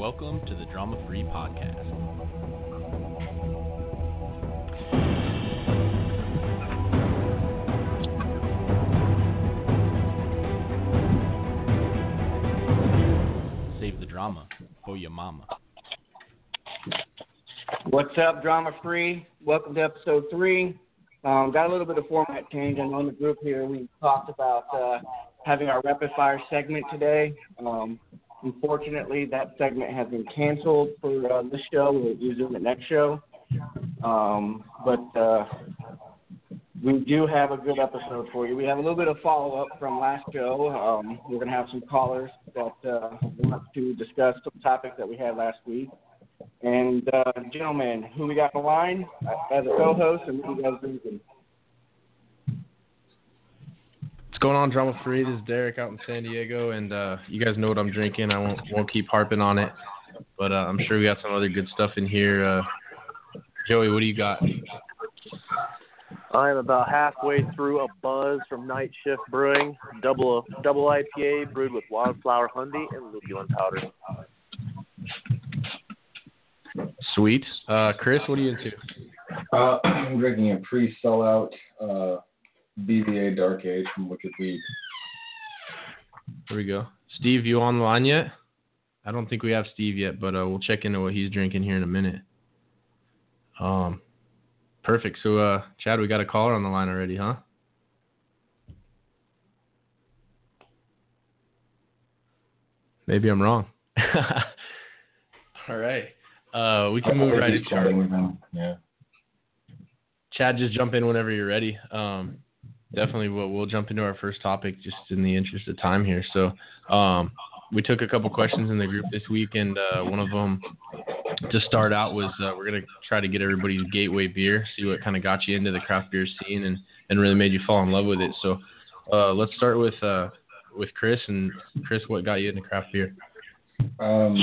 Welcome to the Drama Free Podcast. Save the drama for your mama. What's up, Drama Free? Welcome to episode three. Um, got a little bit of format change. I know in the group here we talked about uh, having our rapid fire segment today. Um, unfortunately, that segment has been canceled for uh, this show. We'll resume it next show. Um, but uh, we do have a good episode for you. We have a little bit of follow up from last show. Um, we're going to have some callers that uh, want to discuss some topics that we had last week. And uh, gentlemen, who we got in the line as a co-host, and who you guys drinking? What's going on, Drama Free? This is Derek out in San Diego, and uh, you guys know what I'm drinking. I won't won't keep harping on it, but uh, I'm sure we got some other good stuff in here. Uh, Joey, what do you got? I'm about halfway through a buzz from Night Shift Brewing, double double IPA brewed with wildflower honey and lupulin powder. Sweet. Uh, Chris, what are you into? Uh, I'm drinking a pre-sellout uh, BVA Dark Age from Wicked Weed. Here we go. Steve, you on the line yet? I don't think we have Steve yet, but uh, we'll check into what he's drinking here in a minute. Um, perfect. So, uh, Chad, we got a caller on the line already, huh? Maybe I'm wrong. All right. Uh, we can move right into our with him. Yeah. Chad, just jump in whenever you're ready. Um, definitely, we'll, we'll jump into our first topic just in the interest of time here. So, um, we took a couple questions in the group this week, and uh, one of them to start out was uh, we're gonna try to get everybody's gateway beer, see what kind of got you into the craft beer scene, and and really made you fall in love with it. So, uh, let's start with uh, with Chris. And Chris, what got you into craft beer? Um,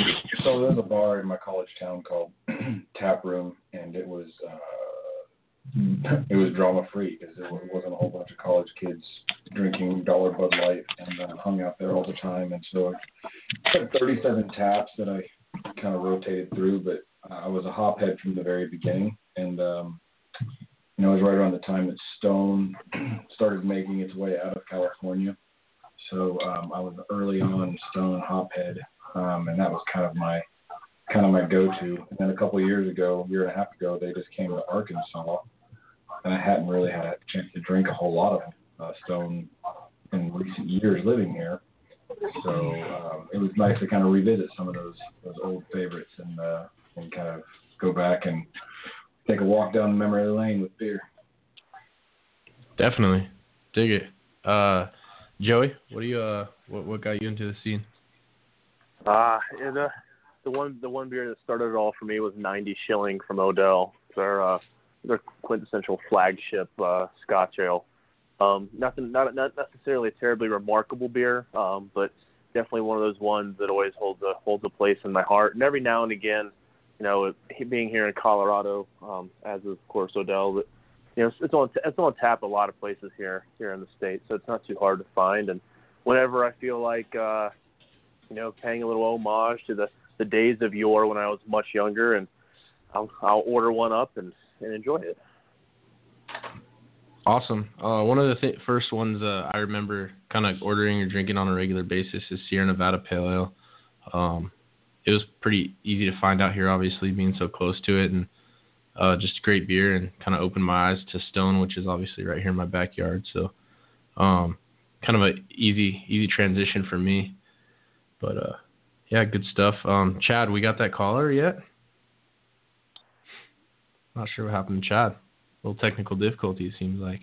so there's a bar in my college town called Tap Room, and it was uh, it was drama free because there wasn't a whole bunch of college kids drinking dollar Bud Light and uh, hung out there all the time. And so I had 37 taps that I kind of rotated through, but I was a hophead from the very beginning, and um, you know it was right around the time that Stone started making its way out of California. So um, I was early on Stone hophead, um, and that was kind of my kind of my go-to. And then a couple of years ago, a year and a half ago, they just came to Arkansas, and I hadn't really had a chance to drink a whole lot of uh, Stone in recent years living here. So um, it was nice to kind of revisit some of those those old favorites and uh, and kind of go back and take a walk down memory lane with beer. Definitely, dig it. Uh, Joey, what do you uh, what what got you into the scene? Ah, uh, the the one the one beer that started it all for me was 90 Shilling from Odell. Their uh, their quintessential flagship uh, Scotch ale. Um, nothing, not not necessarily a terribly remarkable beer, um, but definitely one of those ones that always holds a holds a place in my heart. And every now and again, you know, being here in Colorado, um, as of course Odell, but you know, it's, it's on it's on tap a lot of places here here in the state, so it's not too hard to find. And whenever I feel like uh, you know, paying a little homage to the the days of yore when I was much younger, and I'll I'll order one up and and enjoy it. Awesome. Uh, one of the th- first ones uh, I remember kind of ordering or drinking on a regular basis is Sierra Nevada Pale Ale. Um, it was pretty easy to find out here, obviously being so close to it, and uh, just great beer, and kind of opened my eyes to Stone, which is obviously right here in my backyard. So, um, kind of a easy easy transition for me. But uh, yeah, good stuff. Um, Chad, we got that caller yet? Not sure what happened to Chad. A little technical difficulty, seems like.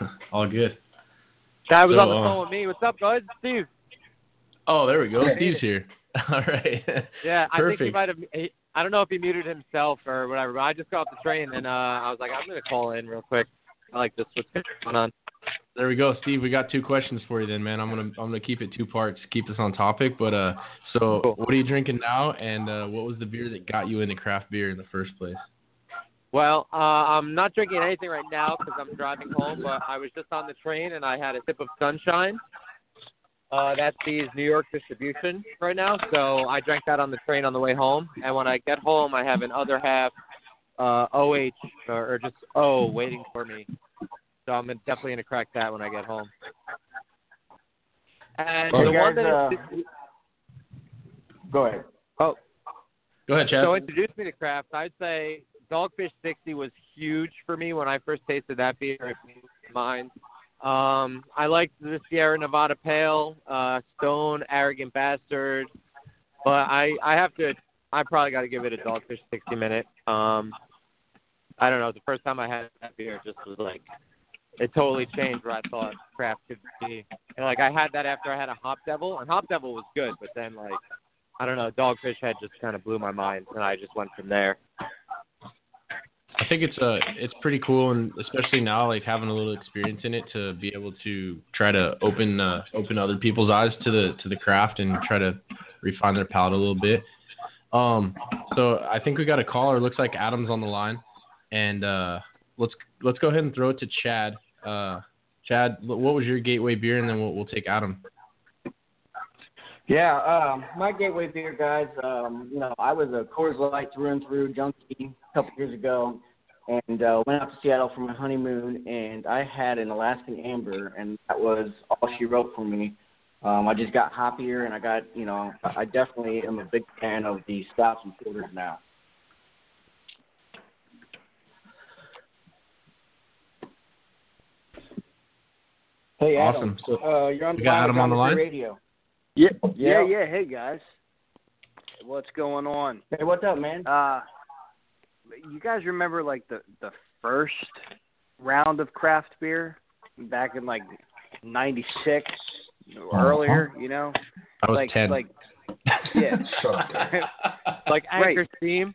All good. Chad was So, on the uh, phone with me. What's up, bud? Steve. Oh, there we go. Steve's here. All right. Yeah, I think he might have. He, I don't know if he muted himself or whatever, but I just got off the train and uh, I was like, I'm gonna call in real quick. I like this. What's going on? There we go, Steve. We got two questions for you, then, man. I'm gonna I'm gonna keep it two parts, keep this on topic. But uh, so Cool. what are you drinking now? And uh, what was the beer that got you into craft beer in the first place? Well, uh, I'm not drinking anything right now because I'm driving home, but I was just on the train and I had a sip of sunshine. Uh, that's the New York distribution right now. So I drank that on the train on the way home, and when I get home, I have an other half uh, OH or, or just O waiting for me. So I'm definitely gonna crack that when I get home. And Well, the you one guys, that uh, Go ahead. Oh. Go ahead, Chad. so introduced me to craft, I'd say Dogfish 60 was huge for me when I first tasted that beer. It blew my mind. Um, I liked the Sierra Nevada Pale, uh, Stone, Arrogant Bastard, but I I have to I probably got to give it a Dogfish 60 minute. Um, I don't know. The first time I had that beer, just was like it totally changed what I thought craft could be. And like I had that after I had a Hop Devil, and Hop Devil was good, but then like I don't know, Dogfish Head just kind of blew my mind, and I just went from there. I think it's uh it's pretty cool, and especially now, like having a little experience in it, to be able to try to open uh, open other people's eyes to the to the craft and try to refine their palate a little bit. Um, so I think we got a caller. Looks like Adam's on the line, and uh, let's let's go ahead and throw it to Chad. Uh, Chad, what was your gateway beer, and then we'll we'll take Adam. Yeah, um, my gateway beer, guys. Um, you know, I was a Coors Light through and through junkie a couple years ago, and uh, went out to Seattle for my honeymoon, and I had an Alaskan Amber, and that was all she wrote for me. Um, I just got hoppier, and I got, you know, I I definitely am a big fan of the stouts and porters now. Hey, Adam. Awesome. So Uh, you're on we the got Adam on the line? Radio. Yeah, Yeah. yeah, yeah. Hey guys, what's going on? Hey, what's up, man? Uh, you guys remember like the the first round of craft beer back in like '96 or earlier? You know, I was like ten. like yeah, Shut up, Dave. Like Right. Anchor Steam.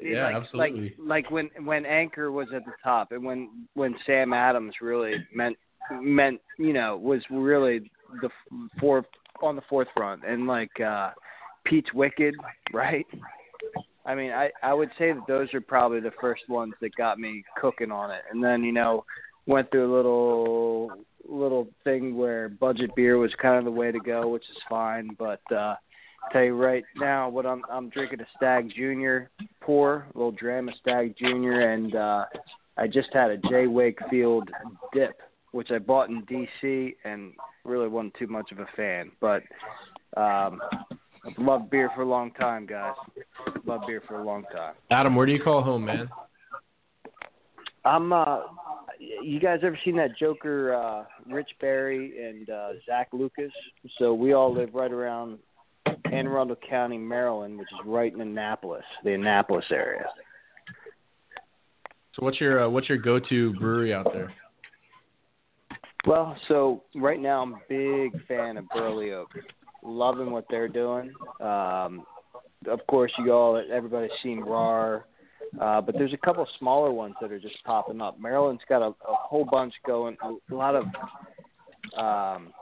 Yeah, like, absolutely. Like like when when Anchor was at the top, and when when Sam Adams really meant meant you know was really the f- fourth on the fourth front, and like uh Pete's Wicked, right? I mean, I I would say that those are probably the first ones that got me cooking on it, and then you know went through a little little thing where budget beer was kind of the way to go, which is fine, but. uh tell you right now what I'm I'm drinking a Stagg Junior pour, a little dram of Stagg Junior, and uh, I just had a J Wakefield dip, which I bought in D.C. and really wasn't too much of a fan, but um, I've loved beer for a long time, guys. Love beer for a long time. Adam, where do you call home, man? I'm. uh You guys ever seen that Joker, uh, Rich Berry and uh, Zach Lucas? So we all live right around Anne Arundel County, Maryland, which is right in Annapolis, the Annapolis area. So what's your uh, what's your go-to brewery out there? Well, so right now I'm a big fan of Burley Oak. Loving what they're doing. Um, of course, you all everybody's seen RAR, uh, but there's a couple smaller ones that are just popping up. Maryland's got a, a whole bunch going. A lot of um,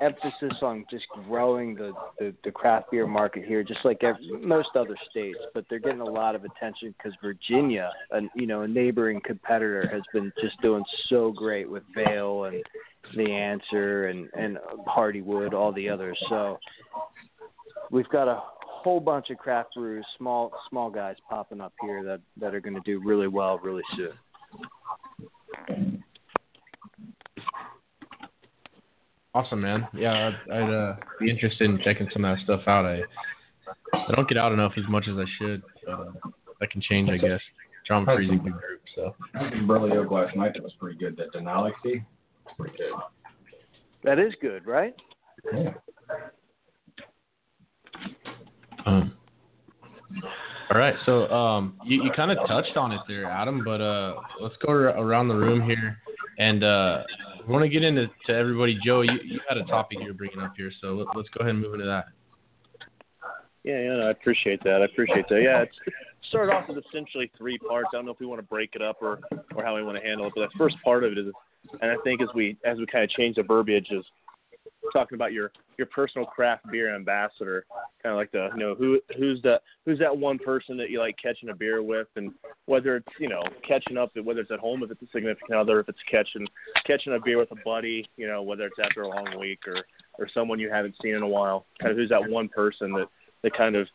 emphasis on just growing the, the the craft beer market here, just like every, most other states. But they're getting a lot of attention because Virginia, and you know, a neighboring competitor, has been just doing so great with Veil and the Answer and and Hardywood, all the others. So we've got a whole bunch of craft brews, small small guys popping up here that that are going to do really well really soon. Awesome, man. Yeah, I'd, I'd uh, be interested in checking some of that stuff out. I I don't get out enough as much as I should, but uh, that can change, I guess. Drama Free's a good group, so I had some Burley Oak last night that was pretty good. That Denali was pretty good. That is good, right? Yeah. Um, all right, so um, you, you kind of touched on it there, Adam, but uh, let's go ar- around the room here, and uh, we want to get into to everybody. Joe, you, you had a topic you were bringing up here, so let, let's go ahead and move into that. Yeah, yeah, no, I appreciate that. I appreciate that. Yeah, it's it started off with essentially three parts. I don't know if we want to break it up or or how we want to handle it, but the first part of it is, and I think as we as we kind of change the verbiage is, talking about your your personal craft beer ambassador, kind of like the you know who who's the who's that one person that you like catching a beer with, and whether it's you know catching up, whether it's at home if it's a significant other, if it's catching catching a beer with a buddy, you know whether it's after a long week or or someone you haven't seen in a while, kind of who's that one person that that kind of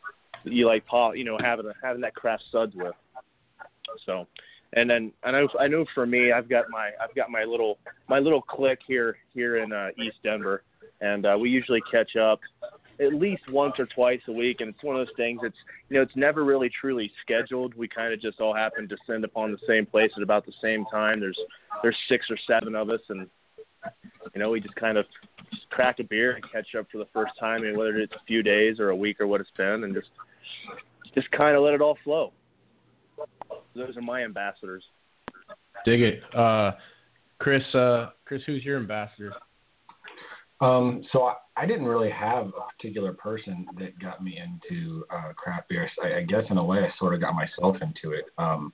you like you know having a, having that craft suds with. So and then I know I know for me, I've got my I've got my little my little clique here here in uh, East Denver, and uh, we usually catch up at least once or twice a week. And it's one of those things. It's you know it's never really truly scheduled. We kind of just all happen to descend upon the same place at about the same time. There's there's six or seven of us, and you know we just kind of just crack a beer and catch up for the first time, and whether it's a few days or a week or what it's been, and just just kind of let it all flow those are my ambassadors. Dig it, uh, Chris. Uh, Chris, who's your ambassador? Um, so I, I didn't really have a particular person that got me into uh, craft beer. I, I guess in a way, I sort of got myself into it. Um,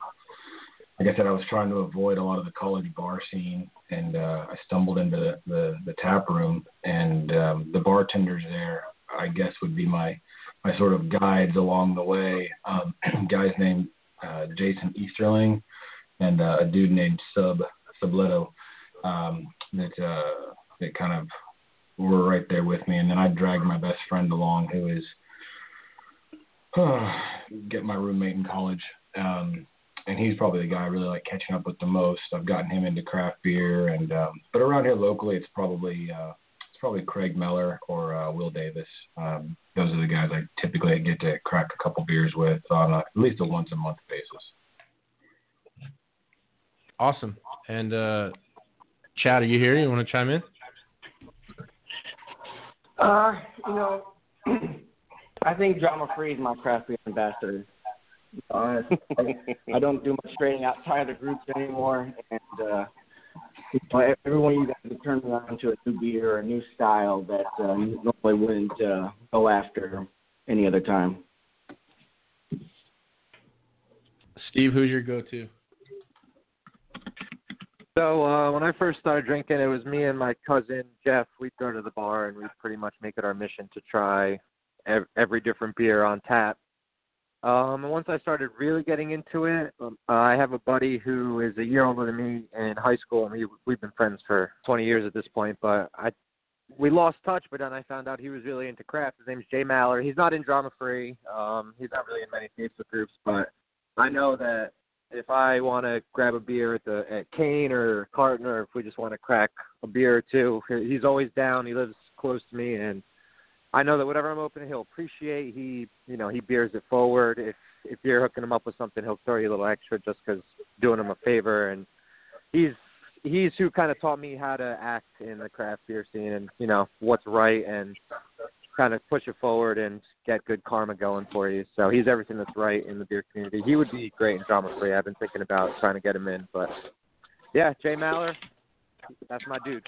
like I said, I was trying to avoid a lot of the college bar scene, and uh, I stumbled into the, the, the tap room, and um, the bartenders there, I guess, would be my my sort of guides along the way. Um, guys named uh, Jason Easterling and uh, a dude named Sub Subletto um, that uh, that kind of were right there with me. And then I dragged my best friend along, who is uh, get my roommate in college. Um, and he's probably the guy I really like catching up with the most. I've gotten him into craft beer, and um, but around here locally, it's probably uh, it's probably Craig Meller or uh, Will Davis. Um, those are the guys I typically get to crack a couple beers with on a, at least a once a month basis. Awesome. And uh, Chad, are you here? You want to chime in? Uh, you know, I think drama free is my craft beer ambassador. Honest, I, I don't do much trading outside of the groups anymore, and uh, every one of you guys have turned around to a new beer or a new style that uh, you normally wouldn't uh, go after any other time. Steve, who's your go-to? So uh, when I first started drinking, it was me and my cousin Jeff. We'd go to the bar and we'd pretty much make it our mission to try every different beer on tap. Um, and once I started really getting into it, um, I have a buddy who is a year older than me in high school, and we we've been friends for 20 years at this point. But I we lost touch, but then I found out he was really into craft. His name's Jay Maller. He's not in drama free. Um, he's not really in many Facebook groups, but I know that if I want to grab a beer at the at Kane or Carton, or if we just want to crack a beer or two, he's always down. He lives close to me, and I know that whatever I'm opening, he'll appreciate. He, you know, he beers it forward. If if you're hooking him up with something, he'll throw you a little extra just because doing him a favor. And he's he's who kind of taught me how to act in the craft beer scene and you know what's right and kind of push it forward and get good karma going for you. So he's everything that's right in the beer community. He would be great in drama free. I've been thinking about trying to get him in, but yeah, Jay Maller, that's my dude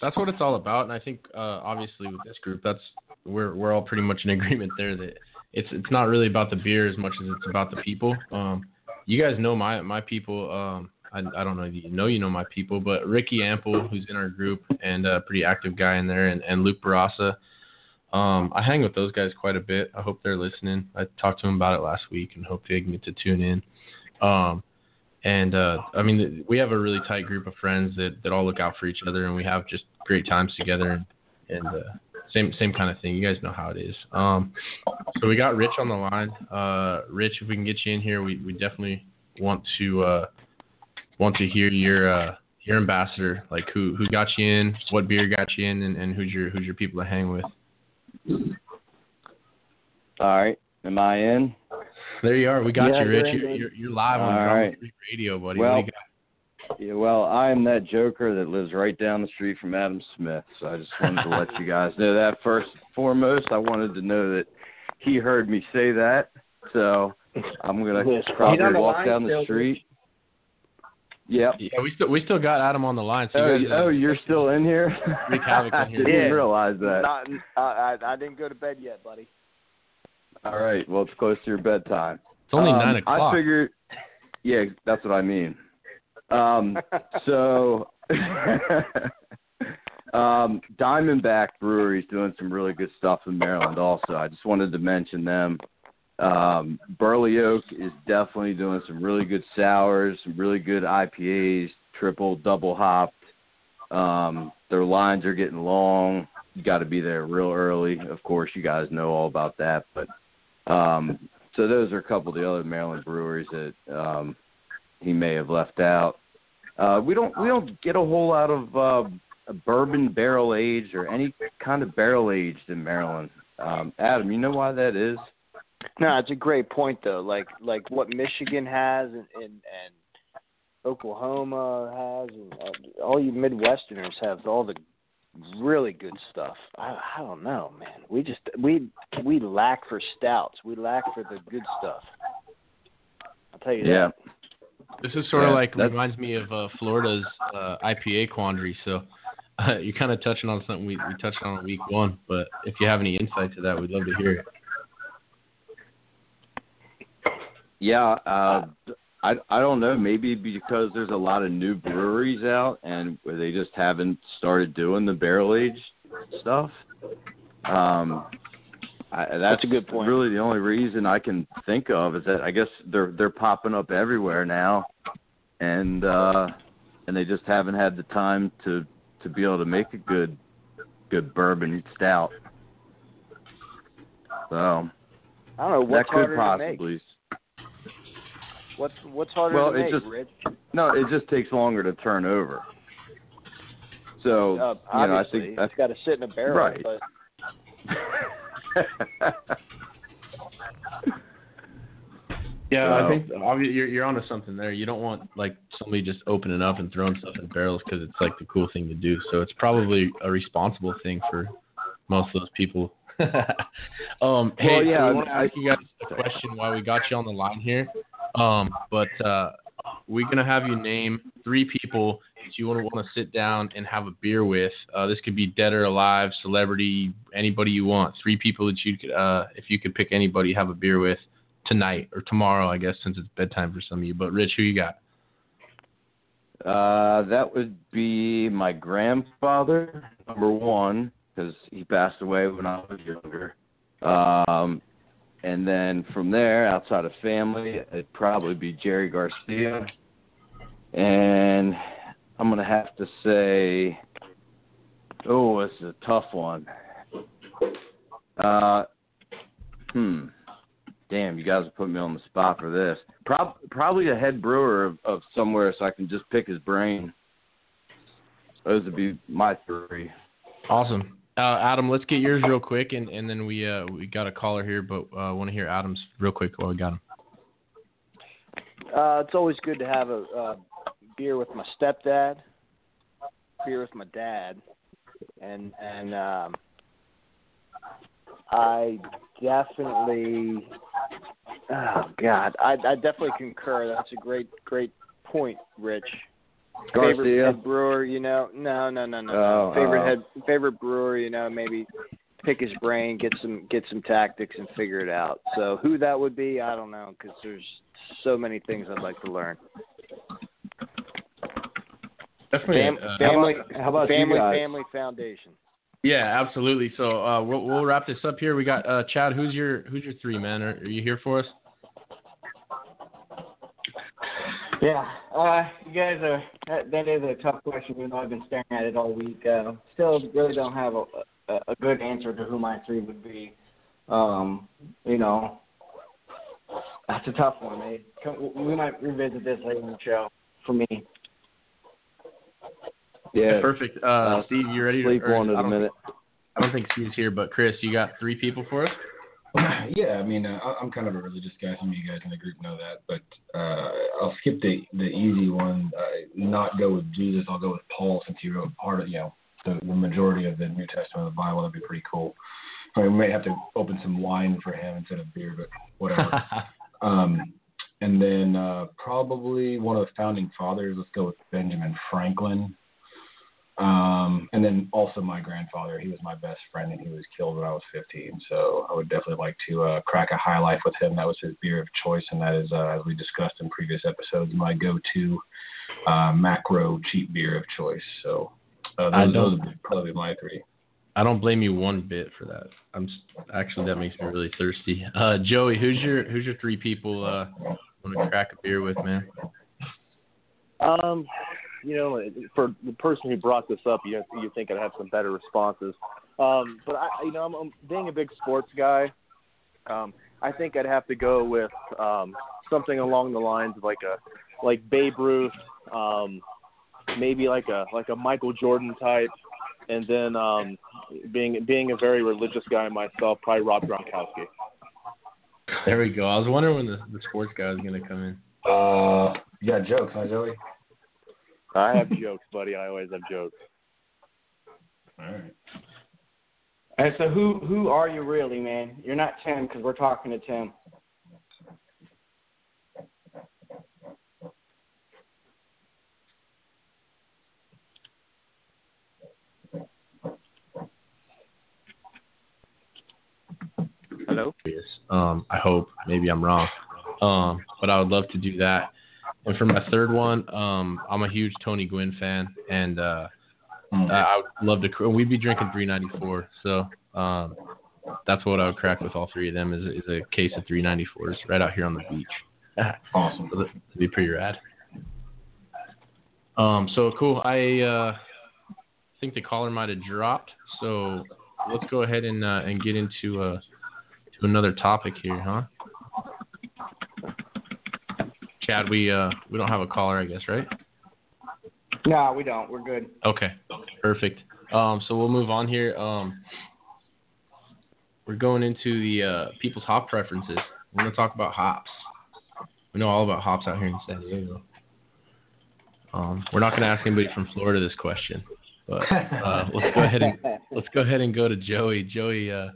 that's what it's all about. And I think uh, obviously with this group, that's we're we're all pretty much in agreement there that it's it's not really about the beer as much as it's about the people. Um, you guys know my my people. Um, I, I don't know if you know you know my people, but Ricky Ample, who's in our group and a pretty active guy in there, and, and Luke Barasa. Um, I hang with those guys quite a bit. I hope they're listening. I talked to them about it last week and hope they can get to tune in. Um, and uh, I mean, we have a really tight group of friends that, that all look out for each other, and we have just great times together. And, and uh, same same kind of thing. You guys know how it is. Um, so we got Rich on the line. Uh, Rich, if we can get you in here, we, we definitely want to uh, want to hear your uh, your ambassador. Like who who got you in, what beer got you in, and, and who's your who's your people to hang with. All right, am I in? There you are. We got yeah, you, Rich. You're, you're, you're, live on All right. Radio, buddy. Well, yeah, well, I am that joker that lives right down the street from Adam Smith. So I just wanted to let you guys know that first and foremost. I wanted to know that he heard me say that. So I'm gonna probably walk down the street. Yep. Yeah, we still we still got Adam on the line. So oh, you guys, oh, you're still in here. Wreak havoc in here. I didn't realize that. Not, I I didn't go to bed yet, buddy. All right. Well, it's close to your bedtime. It's only um, nine o'clock. I figured. Yeah, that's what I mean. Um, so, Um, Diamondback Brewery is doing some really good stuff in Maryland. Also, I just wanted to mention them. Um, Burley Oak is definitely doing some really good sours, some really good IPAs, triple, double hopped. Um, their lines are getting long. You got to be there real early. Of course, you guys know all about that. But um, so those are a couple of the other Maryland breweries that um, he may have left out. Uh, we don't we don't get a whole lot of uh, bourbon barrel aged or any kind of barrel aged in Maryland. Um, Adam, you know why that is? No, it's a great point though. Like like what Michigan has and and, and Oklahoma has, and uh, all you Midwesterners have all the really good stuff. I, I don't know, man. We just we we lack for stouts. We lack for the good stuff. I'll tell you Yeah. that. This is sort Yeah, of like that's- reminds me of uh, Florida's uh, IPA quandary. So uh, you're kind of touching on something we, we touched on in week one. But if you have any insight to that, we'd love to hear it. Yeah, uh, I I don't know. Maybe because there's a lot of new breweries out, and they just haven't started doing the barrel aged stuff. Um, I, that's, That's a good point. Really, the only reason I can think of is that I guess they're they're popping up everywhere now, and uh, and they just haven't had the time to to be able to make a good good bourbon stout. So I don't know that what's could harder to make. Possibly. What's what's harder Well, to it make, just- Rich? No, it just takes longer to turn over. So Uh, you know, I think that's it's got to sit in a barrel. Right. But Yeah, I think you're you're onto something there. You don't want like somebody just opening up and throwing stuff in barrels because it's like the cool thing to do. So it's probably a responsible thing for most of those people. um, hey, Well, yeah, so we want to I- ask you guys a question while we got you on the line here. Um, but uh, we're gonna have you name three people that you want to want to sit down and have a beer with. Uh, this could be dead or alive, celebrity, anybody you want. Three people that you could, uh, if you could pick anybody, have a beer with tonight or tomorrow, I guess, since it's bedtime for some of you. But Rich, who you got? uh, that would be my grandfather, number one, because he passed away when I was younger. Um, and then from there, outside of family, it'd probably be Jerry Garcia. And I'm gonna have to say, oh, this is a tough one. Uh, hmm. Damn, you guys are putting me on the spot for this. Prob- probably a head brewer of, of somewhere, so I can just pick his brain. Those would be my three. Awesome. Uh, Adam, let's get yours real quick, and, and then we uh, we got a caller here, but uh, want to hear Adam's real quick while we got him. uh, it's always good to have a uh, beer with my stepdad, beer with my dad, and and um, I definitely, oh God, I, I definitely concur. That's a great great point, Rich. Favorite head brewer, you know? No, no, no, no. Oh. Favorite oh. head, favorite brewer, you know? Maybe pick his brain, get some get some tactics, and figure it out. So who that would be, I don't know, because there's so many things I'd like to learn. Definitely. Fam- uh, family, how about you family, guys? family foundation. yeah, absolutely. So uh, we'll we'll wrap this up here. We got uh, Chad. Who's your who's your three man? Are, are you here for us? Yeah, uh, you guys are. That, that is a tough question. You know, I've been staring at it all week. Uh, still, really don't have a, a, a good answer to who my three would be. Um, you know, that's a tough one. Eh? Come- We might revisit this later in the show. For me, Yeah. Perfect. Uh, Uh, Steve, you ready? Sleep or- on it I a don't- minute. I don't think Steve's here, but Chris, you got three people for us? Yeah, I mean, uh, I'm kind of a religious guy. Some of you guys in the group know that, but uh, I'll skip the the easy one. Uh, not go with Jesus. I'll go with Paul since he wrote part of you know the, the majority of the New Testament of the Bible. That'd be pretty cool. I mean, we may have to open some wine for him instead of beer, but whatever. um, and then uh, probably one of the founding fathers. Let's go with Benjamin Franklin. Um, and then also my grandfather. He was my best friend, and he was killed when I was 15. So I would definitely like to uh, crack a high life with him. That was his beer of choice, and that is, uh, as we discussed in previous episodes, my go-to uh, macro cheap beer of choice. So So I those, don't- those would probably my three. I don't blame you one bit for that. I'm s- actually that makes me really thirsty. Uh, Joey, who's your who's your three people uh want to crack a beer with, man? Um, you know, for the person who brought this up, you you think I'd have some better responses. Um, but I, you know, I'm, I'm being a big sports guy. Um, I think I'd have to go with um, something along the lines of like a like Babe Ruth, um, maybe like a like a Michael Jordan type, and then um, being being a very religious guy myself, probably Rob Gronkowski. There we go. I was wondering when the, the sports guy was gonna come in. Uh, you got jokes, huh, Joey? I have jokes, buddy. I always have jokes. All right. All right, so who who are you really, man? You're not Tim because we're talking to Tim. Hello. Yes. Um, I hope. Maybe I'm wrong. Um, but I would love to do that. And for my third one, um, I'm a huge Tony Gwynn fan, and uh, Hmm. I would love to. We'd be drinking 394, so um, that's what I would crack with all three of them is, is a case of 394s right out here on the beach. Awesome. So that- That'd be pretty rad. Um, so cool. I uh, think the caller might have dropped. So let's go ahead and uh, and get into uh, to another topic here, huh? Chad, we uh, we don't have a caller, I guess, right? No, we don't. We're good. Okay, perfect. Um, so we'll move on here. Um, we're going into the uh, people's hop preferences. We're going to talk about hops. We know all about hops out here in San Diego. Um, we're not going to ask anybody from Florida this question, but uh, let's go ahead and let's go ahead and go to Joey. Joey, uh,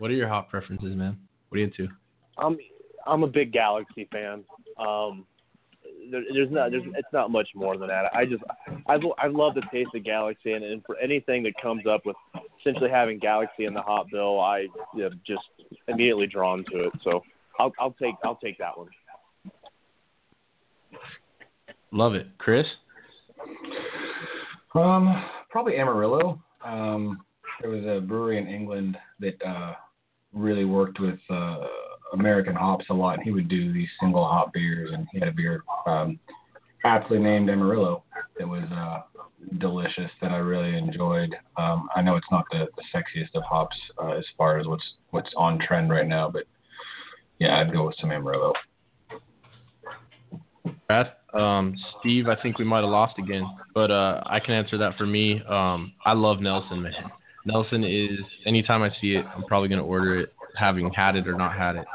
what are your hop preferences, man? What are you into? I'm I'm a big Galaxy fan. Um, there, there's not there's it's not much more than that. I just I lo- I love the taste of Galaxy, and, and for anything that comes up with essentially having Galaxy in the hop bill, I am just immediately drawn to it. So I'll I'll take I'll take that one. Love it, Chris. Um, probably Amarillo. Um, there was a brewery in England that uh, really worked with uh, American hops a lot. and He would do these single hop beers, and he had a beer um, aptly named Amarillo that was uh, delicious that I really enjoyed. Um, I know it's not the, the sexiest of hops uh, as far as what's what's on trend right now, but yeah, I'd go with some Amarillo. Brad, um, Steve, I think we might have lost again, but uh, I can answer that for me. Um, I love Nelson, man. Nelson is anytime I see it, I'm probably gonna order it, having had it or not had it.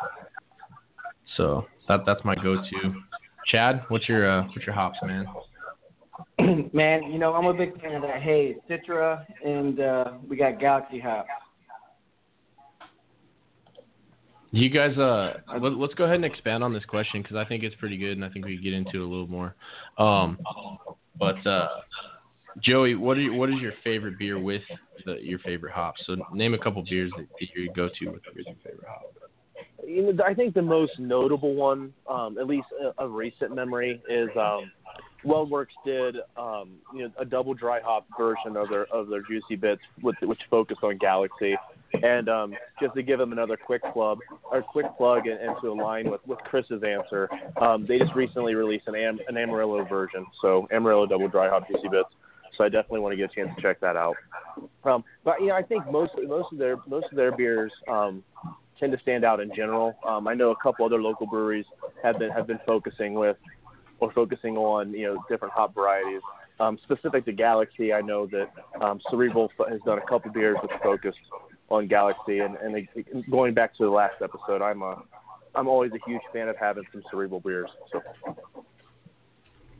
So that that's my go-to. Chad, what's your uh, what's your hops, man? man, you know, I'm a big fan of that. Hey, Citra, and uh, we got Galaxy hops. You guys, uh, let, let's go ahead and expand on this question because I think it's pretty good and I think we can get into it a little more. Um, but uh, Joey, what are you, what is your favorite beer with the, your favorite hops? So name a couple beers that, that you go to with your favorite hop. You know, I think the most notable one, um, at least a, a recent memory, is um, WeldWerks did um, you know a double dry hop version of their of their juicy bits, with, which focused on Galaxy. And um, just to give them another quick plug or quick plug and, and to align with, with Chris's answer, um, they just recently released an Am- an Amarillo version, so Amarillo double dry hop juicy bits. So I definitely want to get a chance to check that out. Um, but you know, I think most most of their most of their beers um, tend to stand out in general. Um, I know a couple other local breweries have been have been focusing with or focusing on you know different hop varieties. Um, specific to Galaxy, I know that um, Cerebral has done a couple beers that focused on Galaxy, and, and going back to the last episode, I'm a I'm always a huge fan of having some Cerebral beers. So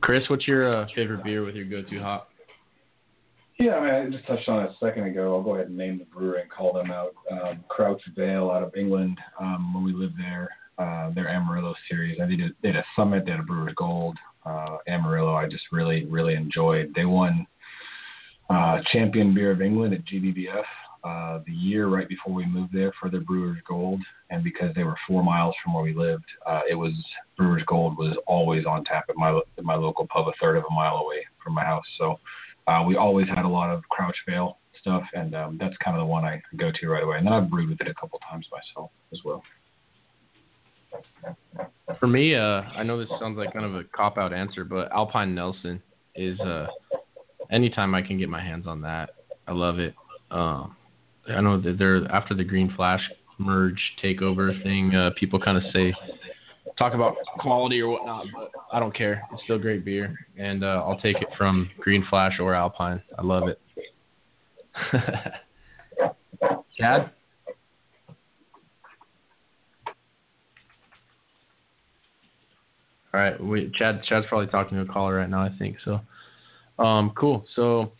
Chris, what's your uh, favorite beer with your go-to hop? Yeah, I mean, I just touched on it a second ago. I'll go ahead and name the brewery and call them out. Um, Crouch Vale out of England. Um, when we lived there, uh, their Amarillo series. I did a, they had a summit. They had a Brewer's Gold. Uh, Amarillo, I just really, really enjoyed. They won uh, Champion Beer of England at GBBF uh, the year right before we moved there for their Brewer's Gold. And because they were four miles from where we lived, uh, it was Brewer's Gold was always on tap at my at my local pub, a third of a mile away from my house. So uh, we always had a lot of Crouch Vale stuff, and um, that's kind of the one I go to right away. And then I've brewed with it a couple times myself as well. For me, uh, I know this sounds like kind of a cop out answer, but Alpine Nelson is uh, anytime I can get my hands on that, I love it. Um, I know that they're after the Green Flash merge takeover thing. Uh, people kind of say talk about quality or whatnot, but I don't care. It's still great beer, and uh, I'll take it from Green Flash or Alpine. I love it. Chad. All right, we Chad Chad's probably talking to a caller right now, I think. So, um, cool. So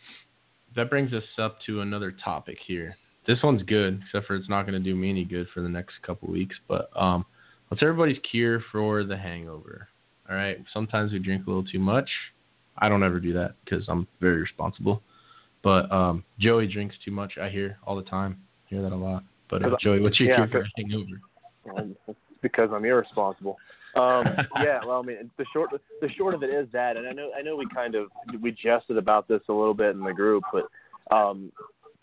that brings us up to another topic here. This one's good, except for it's not going to do me any good for the next couple weeks. But um, what's everybody's cure for the hangover? All right, sometimes we drink a little too much. I don't ever do that because I'm very responsible. But um, Joey drinks too much. I hear all the time. I hear that a lot. But uh, Joey, what's your Yeah, cure for hangover? Um, because I'm irresponsible. Um, yeah, well, I mean, the short the short of it is that, and I know I know we kind of we jested about this a little bit in the group, but um,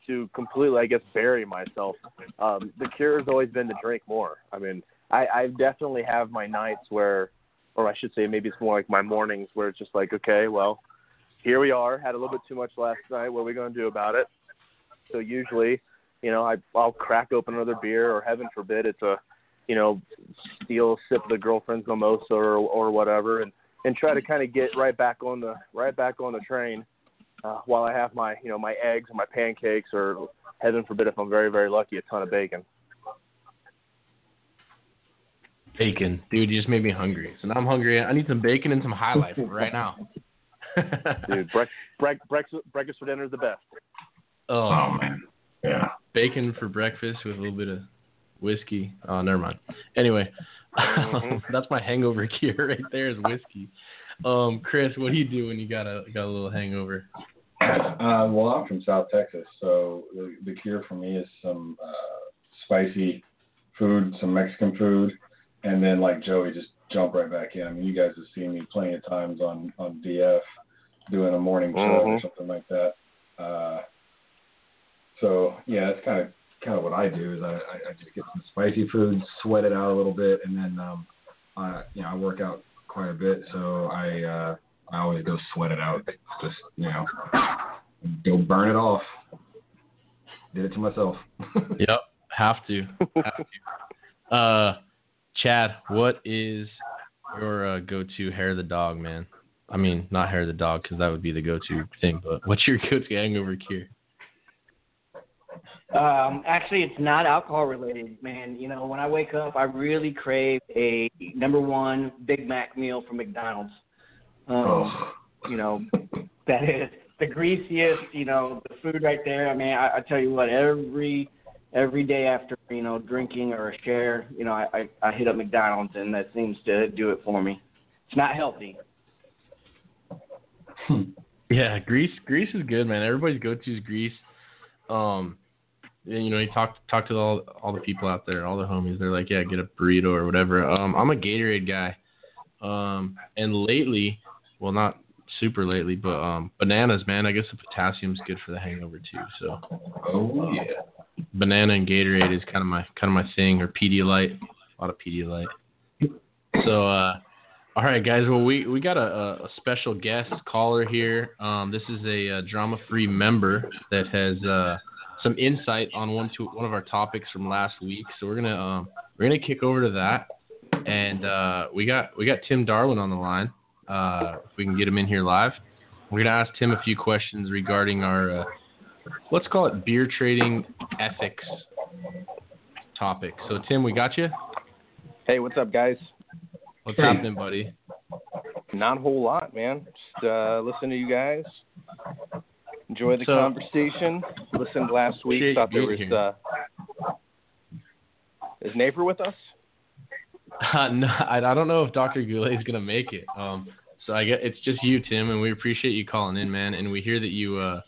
to completely, I guess, bury myself, um, the cure has always been to drink more. I mean, I, I definitely have my nights where, or I should say, maybe it's more like my mornings where it's just like, okay, well, here we are, had a little bit too much last night. What are we going to do about it? So usually, you know, I I'll crack open another beer, or heaven forbid, it's a you know, steal sip of the girlfriend's mimosa or or whatever, and and try to kind of get right back on the right back on the train uh, while I have my you know my eggs or my pancakes or heaven forbid if I'm very very lucky a ton of bacon. Bacon, dude, you just made me hungry. So now I'm hungry. I need some bacon and some High Life right now. Dude, brec- brec- breakfast breakfast for dinner is the best. oh, Oh man, yeah. bacon for breakfast with a little bit of whiskey. Oh, never mind. Anyway, Mhm. that's my hangover cure right there is whiskey. Um, Chris, what do you do when you got a got a little hangover? Uh, well, I'm from South Texas, so the, the cure for me is some uh, spicy food, some Mexican food, and then like Joey, just jump right back in. I mean, you guys have seen me plenty of times on on DF doing a morning show or Mhm. something like that. Uh, so yeah, that's kind of kind of what I do is I, I, I just get some spicy food, sweat it out a little bit, and then um, I you know I work out quite a bit, so I uh, I always go sweat it out. Just you know, go burn it off. Did it to myself. Yep, have to. Have to. Uh, Chad, what is your uh, go-to hair of the dog, man? I mean, not hair of the dog because that would be the go-to thing. But what's your go-to hangover cure? Um, actually, it's not alcohol related, man. You know, when I wake up, I really crave a number one Big Mac meal from McDonald's. Um, Oh, You know, that is the greasiest. You know, the food right there. I mean, I, I tell you what, every every day after you know drinking or a share, you know, I, I I hit up McDonald's, and that seems to do it for me. It's not healthy. Yeah, grease. Grease is good, man. Everybody's go-to is grease. Um, and, you know, you talk talk to all all the people out there, all the homies. They're like, yeah, get a burrito or whatever. Um, I'm a Gatorade guy. Um, and lately, well, not super lately, but um, bananas, man. I guess the potassium's good for the hangover too. So oh yeah. Banana and Gatorade is kind of my kind of my thing, or Pedialyte. A lot of Pedialyte. So, uh, all right, guys. Well, we we got a, a special guest caller here. Um, this is a, uh drama-free member that has uh, some insight on one to one of our topics from last week. So we're gonna um, we're gonna kick over to that, and uh, we got we got Tim Darwin on the line. Uh, if we can get him in here live, we're gonna ask Tim a few questions regarding our uh, let's call it beer trading ethics topic. So Tim, we got you. Hey, what's up, guys? What's happening, buddy? Not a whole lot, man. Just uh, listen to you guys. Enjoy the So- conversation. Listened last week. Appreciate Thought there you was. being here. Uh, is Naver with us? Uh, no, I, I don't know if Dr. Goulet is gonna make it. Um, so I get it's just you, Tim, and we appreciate you calling in, man. And we hear that you uh,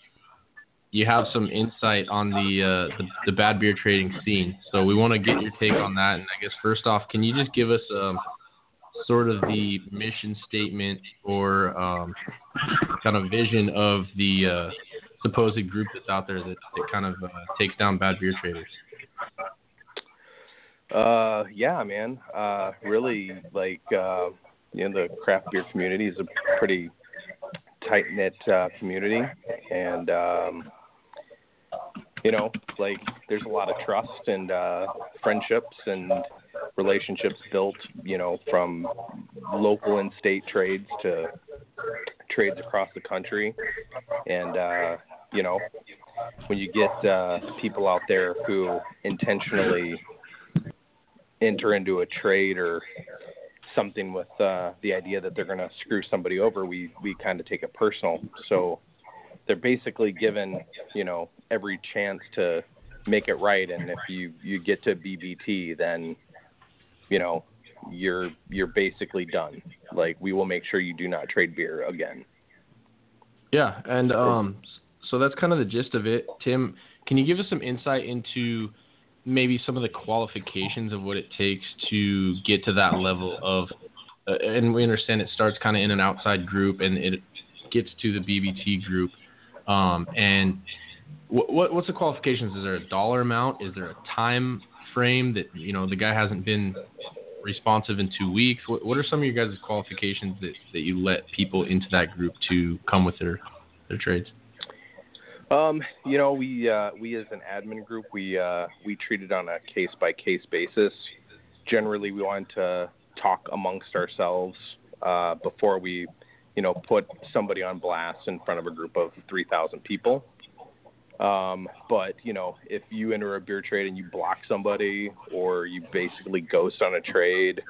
you have some insight on the, uh, the the bad beer trading scene. So we want to get your take on that. And I guess first off, can you just give us um, sort of the mission statement or um, kind of vision of the uh, supposed group that's out there that, that kind of uh, takes down bad beer traders? Uh, yeah, man. Uh, really, like, uh, you know, the craft beer community is a pretty tight knit uh, community, and um, you know, like, there's a lot of trust and uh, friendships and relationships built, you know, from local and state trades to trades across the country, and uh, you know, when you get uh, people out there who intentionally enter into a trade or something with uh, the idea that they're going to screw somebody over, we we kind of take it personal. So they're basically given, you know, every chance to make it right. And if you you get to BBT, then you know you're you're basically done. Like we will make sure you do not trade beer again. Yeah, and um, so that's kind of the gist of it. Tim, can you give us some insight into maybe some of the qualifications of what it takes to get to that level of? Uh, and we understand it starts kind of in an outside group and it gets to the BBT group. Um, and what, what what's the qualifications? Is there a dollar amount? Is there a time frame that you know the guy hasn't been responsive in two weeks? What, what are some of your guys' qualifications that, that you let people into that group to come with their their trades? Um, you know, we uh, we as an admin group, we uh, we treat it on a case by case basis. Generally, we want to talk amongst ourselves uh, before we, you know, put somebody on blast in front of a group of 3,000 people. Um, but you know, if you enter a beer trade and you block somebody, or you basically ghost on a trade,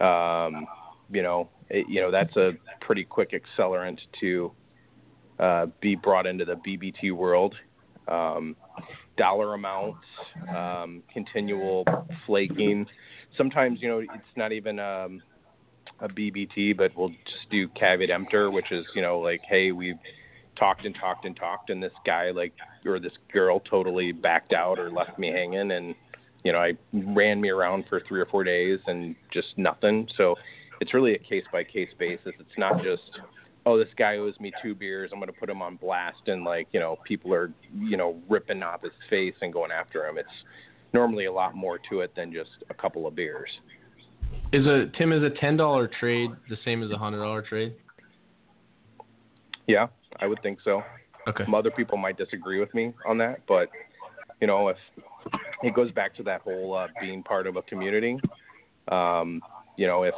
um, you know, it, you know that's a pretty quick accelerant to uh, be brought into the BBT world. Um, dollar amounts, um, continual flaking. Sometimes, you know, it's not even um, a BBT, but we'll just do caveat emptor, which is, you know, like, hey, we've talked and talked and talked, and this guy, like, or this girl totally backed out or left me hanging, and, you know, I ran me around for three or four days and just nothing. So it's really a case by case basis. It's not just oh, this guy owes me two beers. I'm going to put him on blast, and like you know, people are you know ripping off his face and going after him. It's normally a lot more to it than just a couple of beers. Is a Tim is a ten dollar trade the same as a hundred dollar trade? Yeah, I would think so. Okay. Some other people might disagree with me on that, but you know, if it goes back to that whole uh, being part of a community, um, you know, if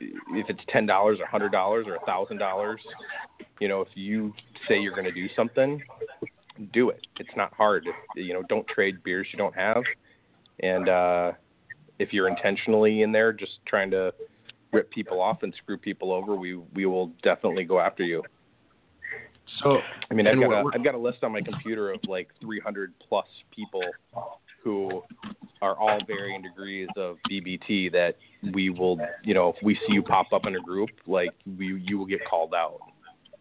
if it's ten dollars or hundred dollars or a thousand dollars, you know, if you say you're going to do something, do it. It's not hard. You know, don't trade beers you don't have, and uh, if you're intentionally in there just trying to rip people off and screw people over, we we will definitely go after you. So I mean, I've got a I've got a list on my computer of like 300 plus people who are all varying degrees of BBT that we will, you know, if we see you pop up in a group, like we you will get called out.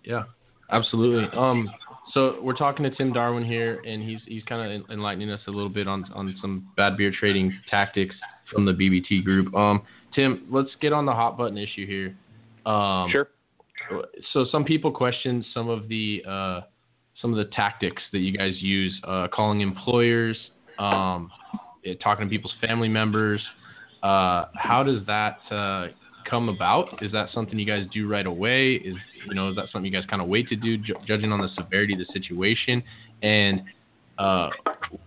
Yeah, absolutely. Um, so we're talking to Tim Darwin here, and he's he's kind of enlightening us a little bit on on some bad beer trading tactics from the BBT group. Um, Tim, let's get on the hot button issue here. Um, sure. So some people question some of the uh, some of the tactics that you guys use, uh, calling employers, um, talking to people's family members. Uh, how does that uh, come about? Is that something you guys do right away? Is you know is that something you guys kind of wait to do, ju- judging on the severity of the situation? And uh,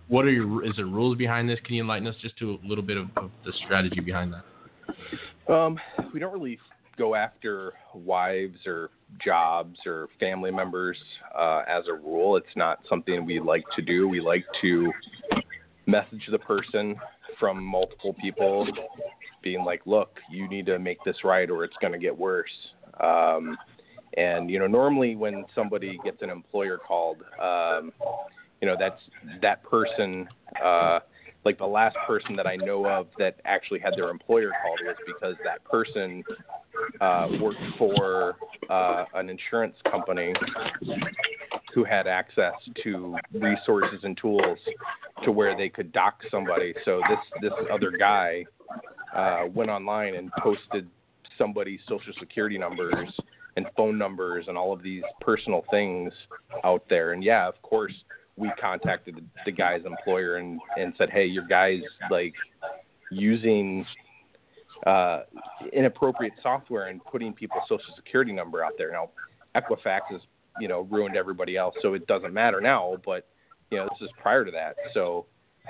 what are your is there rules behind this? Can you enlighten us just to a little bit of, of the strategy behind that? Um, we don't really go after wives or jobs or family members uh, as a rule. It's not something we like to do. We like to message the person from multiple people being like, look, you need to make this right or it's going to get worse. Um, and, you know, normally when somebody gets an employer called, um, you know, that's that person, uh, like the last person that I know of that actually had their employer called was because that person uh, worked for uh, an insurance company who had access to resources and tools to where they could dock somebody. So this this other guy uh, went online and posted somebody's social security numbers and phone numbers and all of these personal things out there. And yeah, of course, we contacted the guy's employer and and said, "Hey, your guy's like using uh, inappropriate software and putting people's social security number out there." Now, Equifax has you know ruined everybody else, so it doesn't matter now. But you know, this is prior to that, so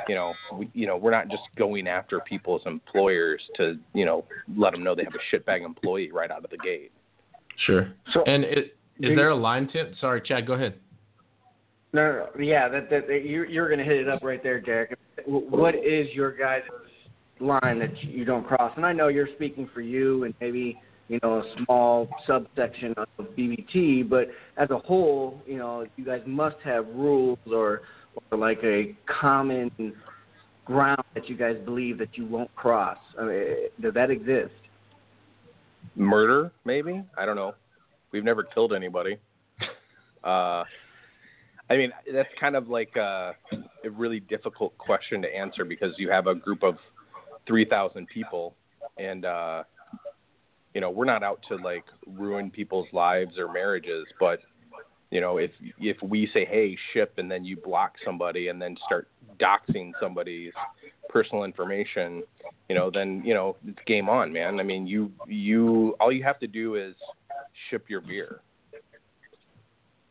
you know, we, you know, we're not just going after people's employers to, you know, let them know they have a shitbag employee right out of the gate. Sure. So- and it, is there a line tip? Sorry, Chad. Go ahead. No, no, yeah, that, that, that you're, you're to hit it up right there, Derek. What is your guys' line that you don't cross? And I know you're speaking for you and maybe you know a small subsection of BBT, but as a whole, you know, you guys must have rules or or like a common ground that you guys believe that you won't cross. I mean, does that exist? Murder, maybe? I don't know. We've never killed anybody. Uh, I mean, that's kind of like a, a really difficult question to answer because you have a group of 3,000 people, and uh, you know, we're not out to like ruin people's lives or marriages, but you know, if if we say, "Hey, ship," and then you block somebody and then start doxing somebody's personal information, you know, then you know it's game on, man. I mean, you you all you have to do is ship your beer,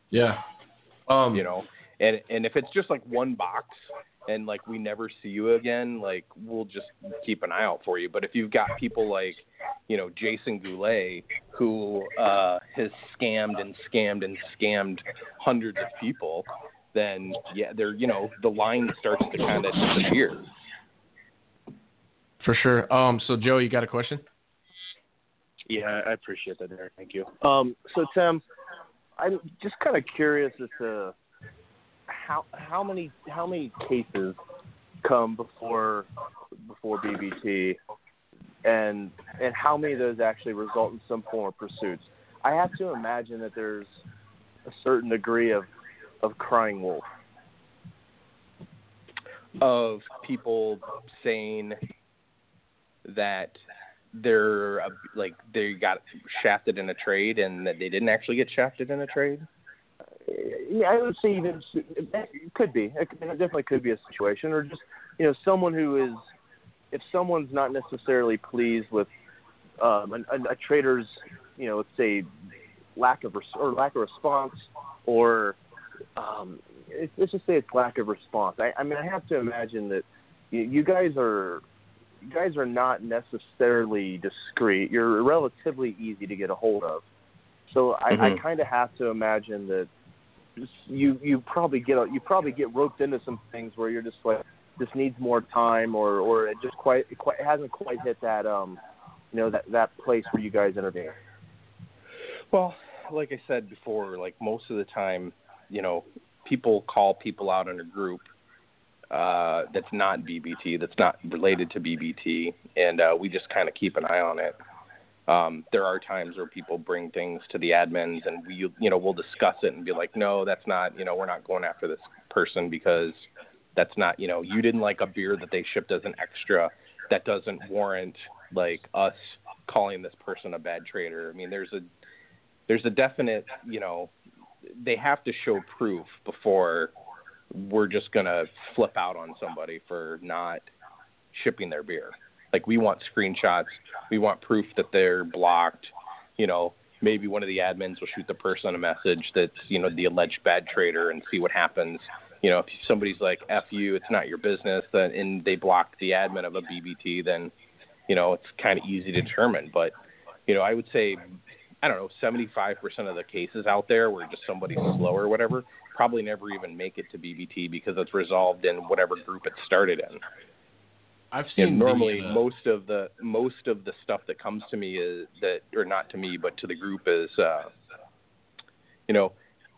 Yeah. Um, you know, and and if it's just like one box and like we never see you again, like we'll just keep an eye out for you. But if you've got people like, you know, Jason Goulet who uh, has scammed and scammed and scammed hundreds of people, then yeah, they're you know the line starts to kind of disappear. For sure. Um, so Joe, you got a question? Yeah, I appreciate that, Eric. Thank you. Um, so Tim, I'm just kind of curious as to how how many how many cases come before before BBT, and and how many of those actually result in some form of pursuits. I have to imagine that there's a certain degree of of crying wolf. of people saying that they're uh, like they got shafted in a trade and that they didn't actually get shafted in a trade. Yeah, I would say even it could be. It definitely could be a situation, or just you know someone who is, if someone's not necessarily pleased with um, a, a, trader's, you know, let's say lack of res- or lack of response, or um, let's just say it's lack of response. I, I mean, I have to imagine that you, you guys are guys are not necessarily discreet. You're relatively easy to get a hold of. So I, I Mhm. kind of have to imagine that you you probably get you probably get roped into some things where you're just like this needs more time or or it just quite it quite it hasn't quite hit that um you know that that place where you guys intervene. Well, like I said before, like most of the time, you know, people call people out in a group uh, that's not BBT, that's not related to BBT, and uh, we just kind of keep an eye on it. Um, there are times where people bring things to the admins, and we, you know, we'll discuss it and be like, no, that's not, you know, we're not going after this person because that's not, you know, you didn't like a beer that they shipped as an extra. That doesn't warrant like us calling this person a bad trader. I mean, there's a there's a definite, you know, they have to show proof before we're just gonna flip out on somebody for not shipping their beer. Like we want screenshots, we want proof that they're blocked. You know, maybe one of the admins will shoot the person a message that's you know the alleged bad trader and see what happens. You know, if somebody's like "f you," it's not your business, then and they block the admin of a BBT, then you know it's kind of easy to determine. But you know, I would say I don't know, 75% of the cases out there where just somebody's slow or whatever probably never even make it to BBT because it's resolved in whatever group it started in. I've You seen know, the, normally uh, most of the most of the stuff that comes to me is that or not to me but to the group is uh you know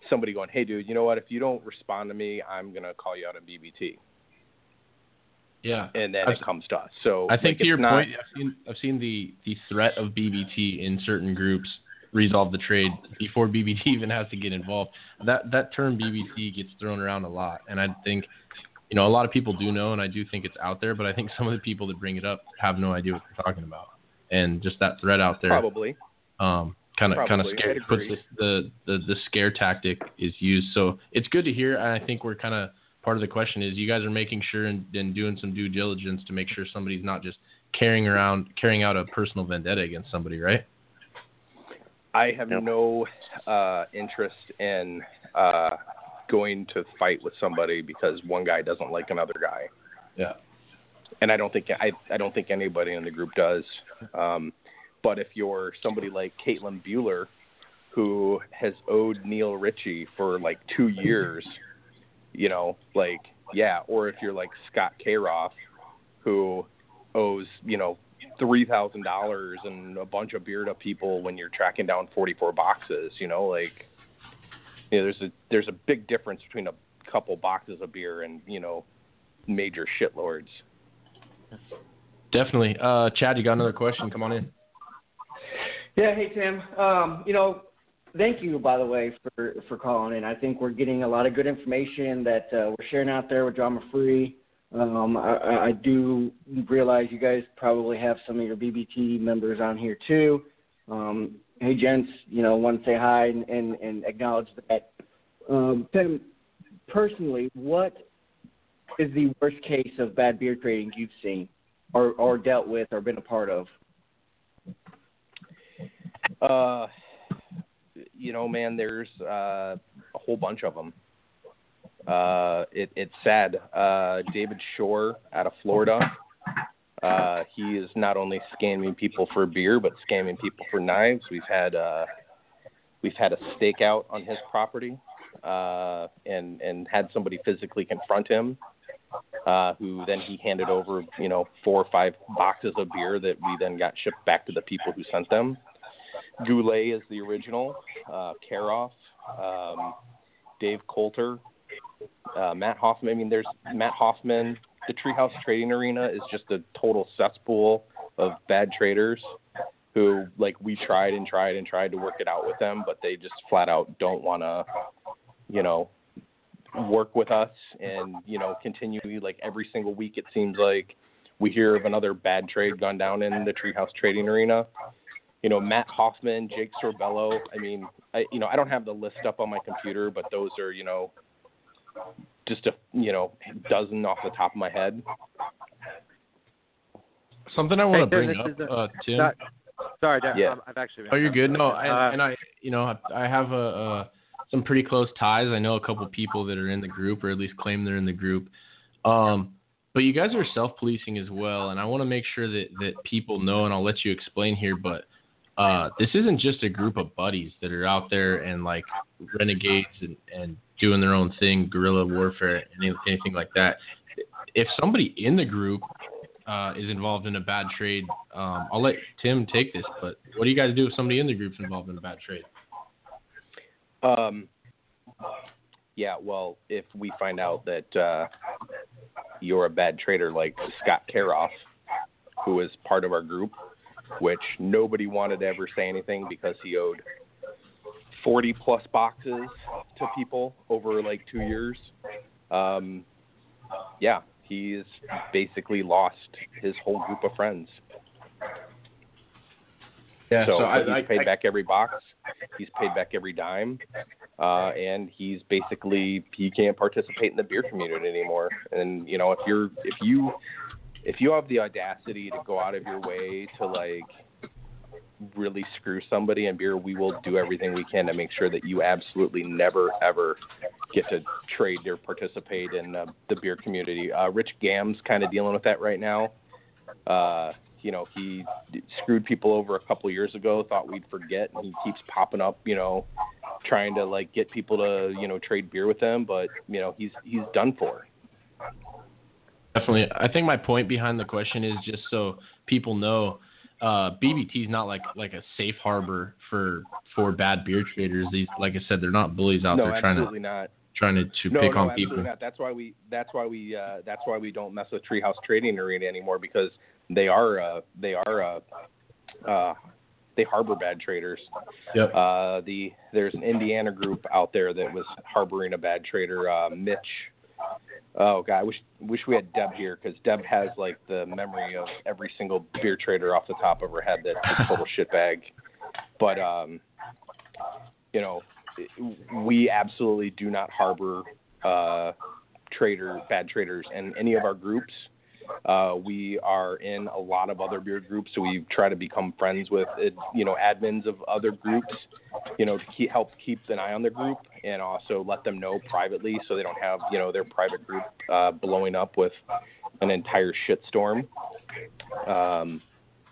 somebody going hey dude you know what if you don't respond to me i'm going to call you out on bbt yeah. and then I've- it comes to us so I think like, to your not, point, I've seen I've seen the the threat of BBT in certain groups resolve the trade before BBT even has to get involved. That that term BBT gets thrown around a lot, and I think you know a lot of people do know, and I do think it's out there, but I think some of the people that bring it up have no idea what they're talking about. and just that threat out there. Probably. Um, kind of kind of puts the, the the scare tactic is used. So it's good to hear. And I think we're kind of part of the question is you guys are making sure and, and doing some due diligence to make sure somebody's not just carrying around carrying out a personal vendetta against somebody, right? I have no uh, interest in uh, going to fight with somebody because one guy doesn't like another guy. Yeah. And I don't think I I don't think anybody in the group does. Um, but if you're somebody like Caitlin Bueller, who has owed Neil Ritchie for like two years, you know, like yeah, or if you're like Scott Karoff, who owes you know three thousand dollars and a bunch of beer to people when you're tracking down forty four boxes. You know, like you know, there's a there's a big difference between a couple boxes of beer and you know major shitlords. Definitely. Uh, Chad, you got another question? Come on in. Yeah, hey Tim. Um, you know, thank you by the way for for calling in. I think we're getting a lot of good information that uh, we're sharing out there with Drama Free. Um, I, I do realize you guys probably have some of your BBT members on here too. Um, hey gents, you know, want to say hi and, and, and acknowledge that. Um, Tim, personally, what is the worst case of bad beer trading you've seen, or or dealt with, or been a part of? Uh, you know, man, there's uh, a whole bunch of them. Uh, it, it's sad. Uh, David Shore out of Florida. Uh, he is not only scamming people for beer, but scamming people for knives. We've had uh, we've had a stakeout on his property, uh, and and had somebody physically confront him. Uh, who then he handed over, you know, four or five boxes of beer that we then got shipped back to the people who sent them. Goulet is the original, uh, Karoff, um, Dave Coulter, uh, Matt Hoffman. I mean, there's Matt Hoffman. The Treehouse Trading Arena is just a total cesspool of bad traders who, like, we tried and tried and tried to work it out with them, but they just flat out don't want to, you know, work with us and, you know, continue. Like, every single week, it seems like we hear of another bad trade gone down in the Treehouse Trading Arena you know, Matt Hoffman, Jake Sorbello. I mean, I you know, I don't have the list up on my computer, but those are, you know, just a you know, dozen off the top of my head. Something I want to bring up, is a- uh, Tim. Sorry, sorry Darren, Yeah. I'm- I've actually. been Oh, you're good. No, Uh, and, and I, you know, I, I have a, uh some pretty close ties. I know a couple people that are in the group, or at least claim they're in the group. Um, but you guys are self-policing as well, and I want to make sure that that people know. And I'll let you explain here, but uh, this isn't just a group of buddies that are out there and like renegades and, and doing their own thing, guerrilla warfare, any- anything like that. If somebody in the group uh, is involved in a bad trade, um, I'll let Tim take this. But what do you guys do if somebody in the group's involved in a bad trade? Um, yeah, well, if we find out that uh, you're a bad trader like Scott Karoff, who is part of our group, which nobody wanted to ever say anything because he owed 40 plus boxes to people over like two years. Um, yeah, he's basically lost his whole group of friends. Yeah, so, so I- he's I- paid I- back every box. He's paid back every dime, uh, and he's basically he can't participate in the beer community anymore. And you know, if you're if you if you have the audacity to go out of your way to like really screw somebody in beer, we will do everything we can to make sure that you absolutely never ever get to trade or participate in uh, the beer community. Uh, Rich Gam's kind of dealing with that right now. Uh, you know, he screwed people over a couple years ago, thought we'd forget, and he keeps popping up, you know, trying to like get people to, you know, trade beer with him, but you know, he's he's done for. Definitely. I think my point behind the question is just so people know, uh, BBT is not like like a safe harbor for for bad beer traders. These, like I said, they're not bullies out no, there trying to not. trying to, to no, pick no, on absolutely people. not. That's why we that's why we uh, that's why we don't mess with Treehouse Trading Arena anymore because they are uh, they are uh, uh, they harbor bad traders. Yep. Uh, the there's an Indiana group out there that was harboring a bad trader, uh, Mitch Oh god, I wish wish we had Deb here because Deb has like the memory of every single beer trader off the top of her head that's a total shitbag. But um, you know, we absolutely do not harbor uh, trader bad traders in any of our groups. Uh, we are in a lot of other beer groups, so we try to become friends with uh, you know admins of other groups, you know, to keep, help keep an eye on their group and also let them know privately so they don't have you know their private group uh, blowing up with an entire shitstorm. Um,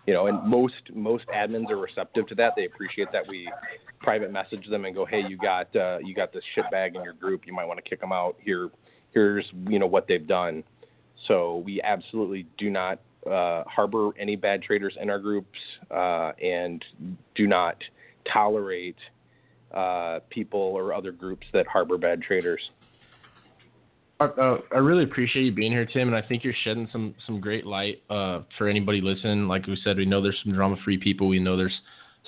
you know, and most most admins are receptive to that. They appreciate that we private message them and go, hey, you got uh, you got this shitbag in your group. You might want to kick them out. Here, here's you know what they've done. So we absolutely do not uh, harbor any bad traders in our groups uh, and do not tolerate uh, people or other groups that harbor bad traders. Uh, I really appreciate you being here, Tim, and I think you're shedding some some great light uh, for anybody listening. Like we said, we know there's some drama-free people. We know there's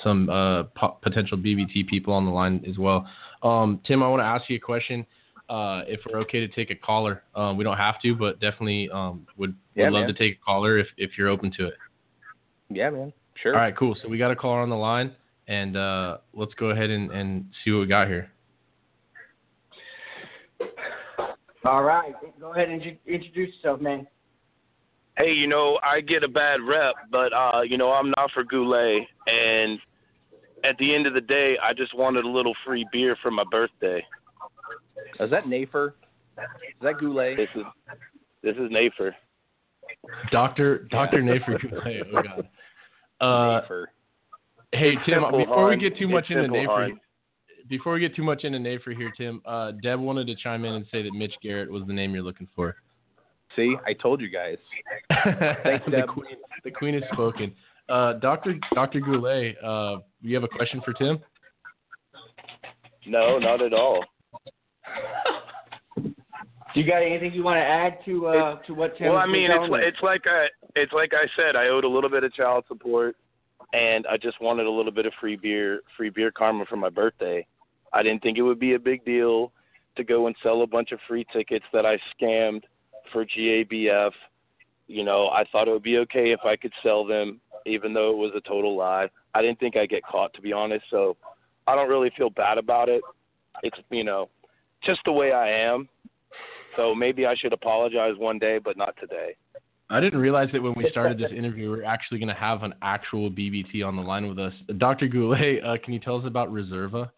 some uh, po- potential BBT people on the line as well. Um, Tim, I want to ask you a question. Uh, if we're okay to take a caller, um, we don't have to, but definitely um, would would Yeah, love man. to take a caller if if you're open to it. Yeah, man. Sure. All right, cool. So we got a caller on the line, and uh, let's go ahead and, and see what we got here. All right, go ahead and introduce yourself, man. hey, you know, I get a bad rep, but uh, you know, I'm not for Goulet and at the end of the day, I just wanted a little free beer for my birthday. Is that Nafer? Is that Goulet? This is this is Nafer. Doctor Doctor Nafer Goulet. Oh god. Uh, Nafer. hey Tim, Simple, before we get too much It's into simple, Nafer, hon. before we get too much into Nafer here, Tim, uh, Deb wanted to chime in and say that Mitch Garrett was the name you're looking for. See, I told you guys. Thanks, the Deb. queen. The queen has spoken. Uh, Doctor Doctor Goulet, uh, you have a question for Tim? No, not at all. Do you got anything you want to add to uh, to what Tim? well, I mean, it's like, it's like I it's like I said, I owed a little bit of child support, and I just wanted a little bit of free beer, free beer karma for my birthday. I didn't think it would be a big deal to go and sell a bunch of free tickets that I scammed for GABF. You know, I thought it would be okay if I could sell them, even though it was a total lie. I didn't think I'd get caught, to be honest. So I don't really feel bad about it. It's you know, just the way I am. So maybe I should apologize one day, but not today. I didn't realize that when we started this interview, we are actually going to have an actual BBT on the line with us. Dr. Goulet, uh, can you tell us about Reserva?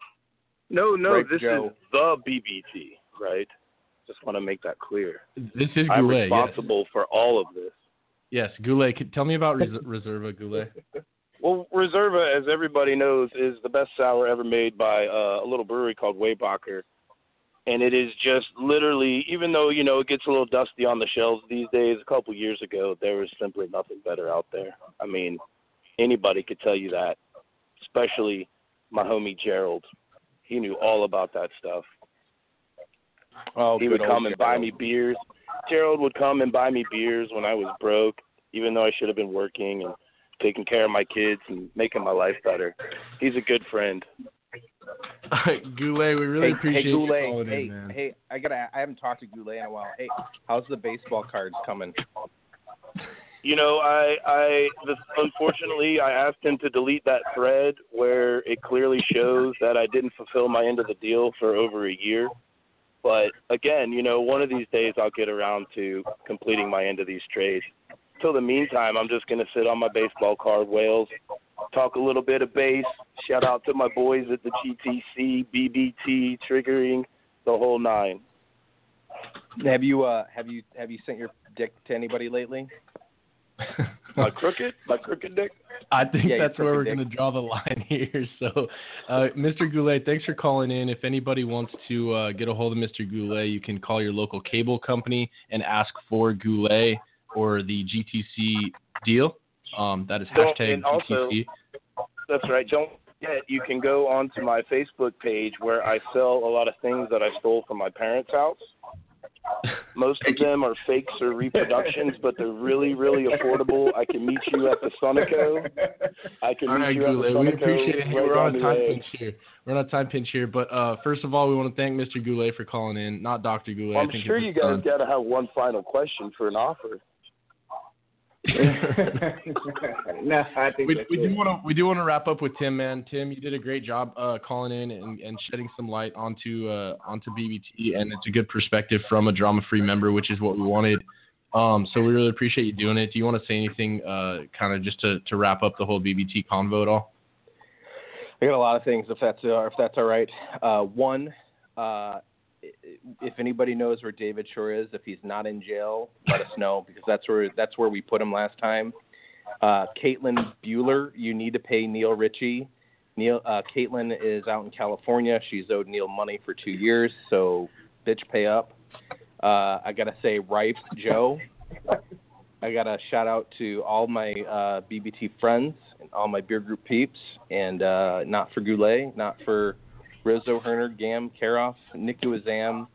No, no, Right, this Joe. is the BBT, right? Just want to make that clear. This is Goulet. I'm Goulet. Yes. responsible for all of this. yes, Goulet. Can, tell me about Res- Reserva, Goulet. Well, Reserva, as everybody knows, is the best sour ever made by uh, a little brewery called Waybacher. And it is just literally, even though, you know, it gets a little dusty on the shelves these days, a couple years ago, there was simply nothing better out there. I mean, anybody could tell you that, especially my homie Gerald. He knew all about that stuff. Oh, he would come and buy me beers. Gerald would come and buy me beers when I was broke, even though I should have been working and taking care of my kids and making my life better. He's a good friend. Goulet, we really hey, appreciate hey, you Goulet. calling Hey, in, man. hey, I gotta. I haven't talked to Goulet in a while. Hey, how's the baseball cards coming? You know, I I the, unfortunately I asked him to delete that thread where it clearly shows that I didn't fulfill my end of the deal for over a year. But again, you know, one of these days I'll get around to completing my end of these trades. Till the meantime, I'm just gonna sit on my baseball card whales, talk a little bit of base. Shout out to my boys at the GTC, BBT, triggering the whole nine. Have you uh have you have you sent your dick to anybody lately? My crooked, my crooked dick. I think Yeah, that's where we're going to draw the line here. So, uh, Mr. Goulet, thanks for calling in. If anybody wants to uh, get a hold of Mr. Goulet, you can call your local cable company and ask for Goulet or the GTC deal. Um, that is Don't- hashtag and also- GTC. That's right. Don't forget, you can go onto my Facebook page where I sell a lot of things that I stole from my parents' house. Most of them are fakes or reproductions, but they're really, really affordable. I can meet you at the Sonico. I can All meet right, you at the Goulet, Sonico. We appreciate it. Hey, we're on a time way. pinch here. We're on a time pinch here, but uh, first of all, we want to thank Mr. Goulet for calling in, not Dr. Goulet. I'm I think sure you guys got to have one final question for an offer. no, I think we, we do want to we do want to wrap up with Tim, man. Tim, you did a great job uh, calling in and, and shedding some light onto uh, onto BBT, and it's a good perspective from a drama-free member, which is what we wanted. Um, so we really appreciate you doing it. Do you want to say anything, uh, kind of just to, to wrap up the whole BBT convo at all? I got a lot of things if that's uh, if that's all right. Uh, one, uh, if anybody knows where David Shore is, if he's not in jail, let us know because that's where that's where we put him last time. Uh, Caitlin Bueller, you need to pay Neil Ritchie. Neil, uh, Caitlin is out in California. She's owed Neil money for two years, so bitch, pay up. Uh, I gotta say, Rife Joe. I got to shout out to all my uh, BBT friends and all my beer group peeps, and uh, not for Goulet, not for Rizzo, Herner, Gam, Karoff, Nick Duazam,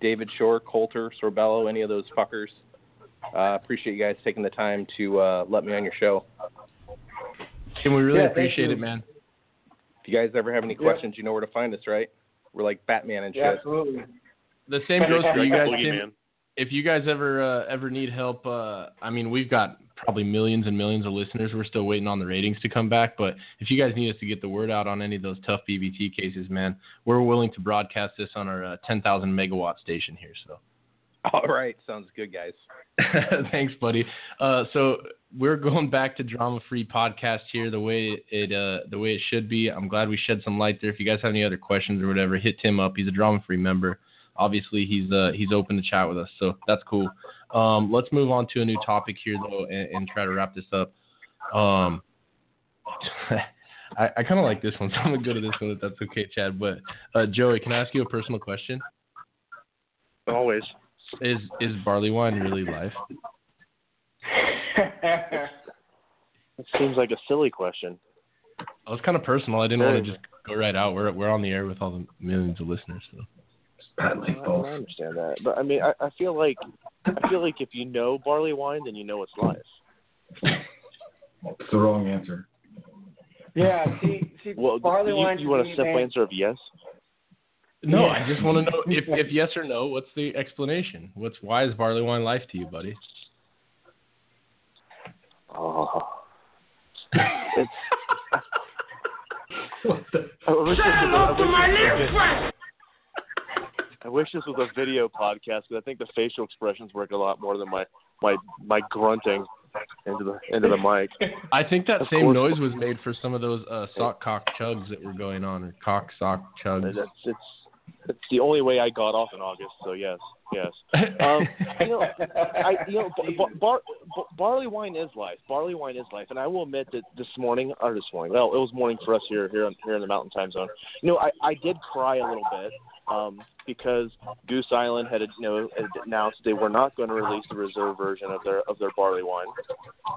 David Shore, Coulter, Sorbello, any of those fuckers. Uh, appreciate you guys taking the time to uh, let me on your show. Tim, we really Yeah, appreciate it, man. If you guys ever have any Yeah. questions, you know where to find us, right? We're like Batman and shit. Yeah, absolutely. The same goes for you guys, Tim. If you guys ever uh, ever need help, uh, I mean, we've got probably millions and millions of listeners. We're still waiting on the ratings to come back, but if you guys need us to get the word out on any of those tough BBT cases, man, we're willing to broadcast this on our uh, 10,000 megawatt station here. So. All right, sounds good, guys. Thanks, buddy. Uh, so we're going back to drama-free podcast here, the way it uh, the way it should be. I'm glad we shed some light there. If you guys have any other questions or whatever, hit Tim up. He's a drama-free member. Obviously, he's uh, he's open to chat with us, so that's cool. Um, let's move on to a new topic here though, and, and try to wrap this up. Um, I, I kind of like this one, so I'm gonna go to this one if that's okay, Chad. But uh, Joey, can I ask you a personal question? Always. Is is barley wine really life? It seems like a silly question. It was kind of personal. I didn't want to just go right out. We're we're on the air with all the millions of listeners. So. Patently I, false. I understand that, but I mean, I, I feel like I feel like if you know barley wine, then you know it's life. It's the wrong answer. yeah, see, see, Well, barley you, wine. you want a simple man, answer of yes? No, Yeah. I just want to know if if yes or no. What's the explanation? What's why is barley wine life to you, buddy? Oh, it's. I wish this was a- I wish this was- I wish this was a video podcast because I think the facial expressions work a lot more than my my my grunting into the into the mic. I think that Of same course. noise was made for some of those uh, sock cock chugs that were going on, or cock sock chugs. That's it's it's the only way I got off in August. So yes, yes. Um, you know, I you know bar, bar, bar, barley wine is life. Barley wine is life, and I will admit that this morning or this morning, well, it was morning for us here here in, here in the Mountain Time Zone. You know, I I did cry a little bit um, because Goose Island had you know had announced they were not going to release the reserve version of their of their barley wine,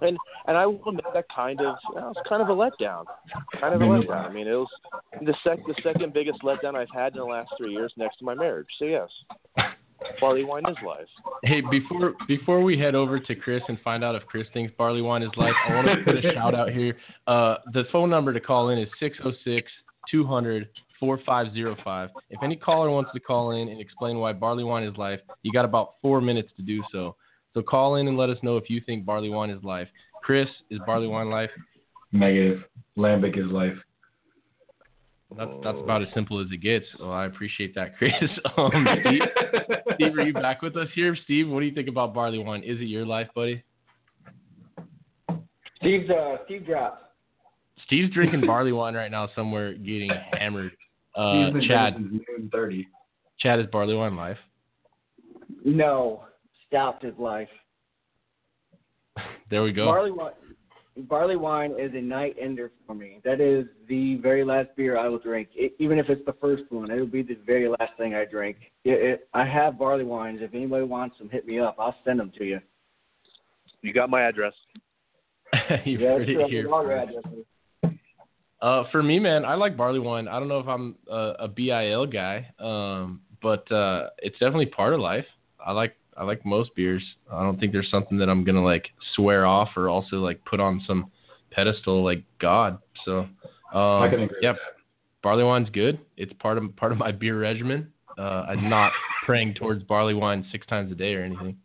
and and I will admit that kind of you know, it's kind of a letdown, kind of a letdown. I mean, it was the sec the second biggest letdown I've had in the last three years, next to my marriage. So yes, barley wine is life. Hey, before before we head over to Chris and find out if Chris thinks barley wine is life, I want to put a shout out here. Uh, the phone number to call in is 606 200 4505. If any caller wants to call in and explain why barley wine is life, you got about four minutes to do so. So call in and let us know if you think barley wine is life. Chris, is barley wine life? Negative. Lambic is life. That's that's about as simple as it gets. Well, I appreciate that, Chris. Um, Steve, Steve, are you back with us here? Steve, what do you think about barley wine? Is it your life, buddy? Steve's uh, Steve dropped. Steve's drinking barley wine right now somewhere getting hammered. Uh, Chad, dead noon thirty. Chad is barley wine life. No, stopped his life. There we go. Barley wine. Barley wine is a night ender for me. That is the very last beer I will drink, it, even if it's the first one. It will be the very last thing I drink. It, it, I have barley wines. If anybody wants them, hit me up. I'll send them to you. You got my address. you yeah, heard sure, it here. All your addresses. Uh, for me, man, I like barley wine. I don't know if I'm a, a BIL guy, um, but uh, it's definitely part of life. I like I like most beers. I don't think there's something that I'm gonna like swear off or also like put on some pedestal like God. So um, I can agree yeah, barley wine's good. It's part of part of my beer regimen. Uh, I'm not praying towards barley wine six times a day or anything.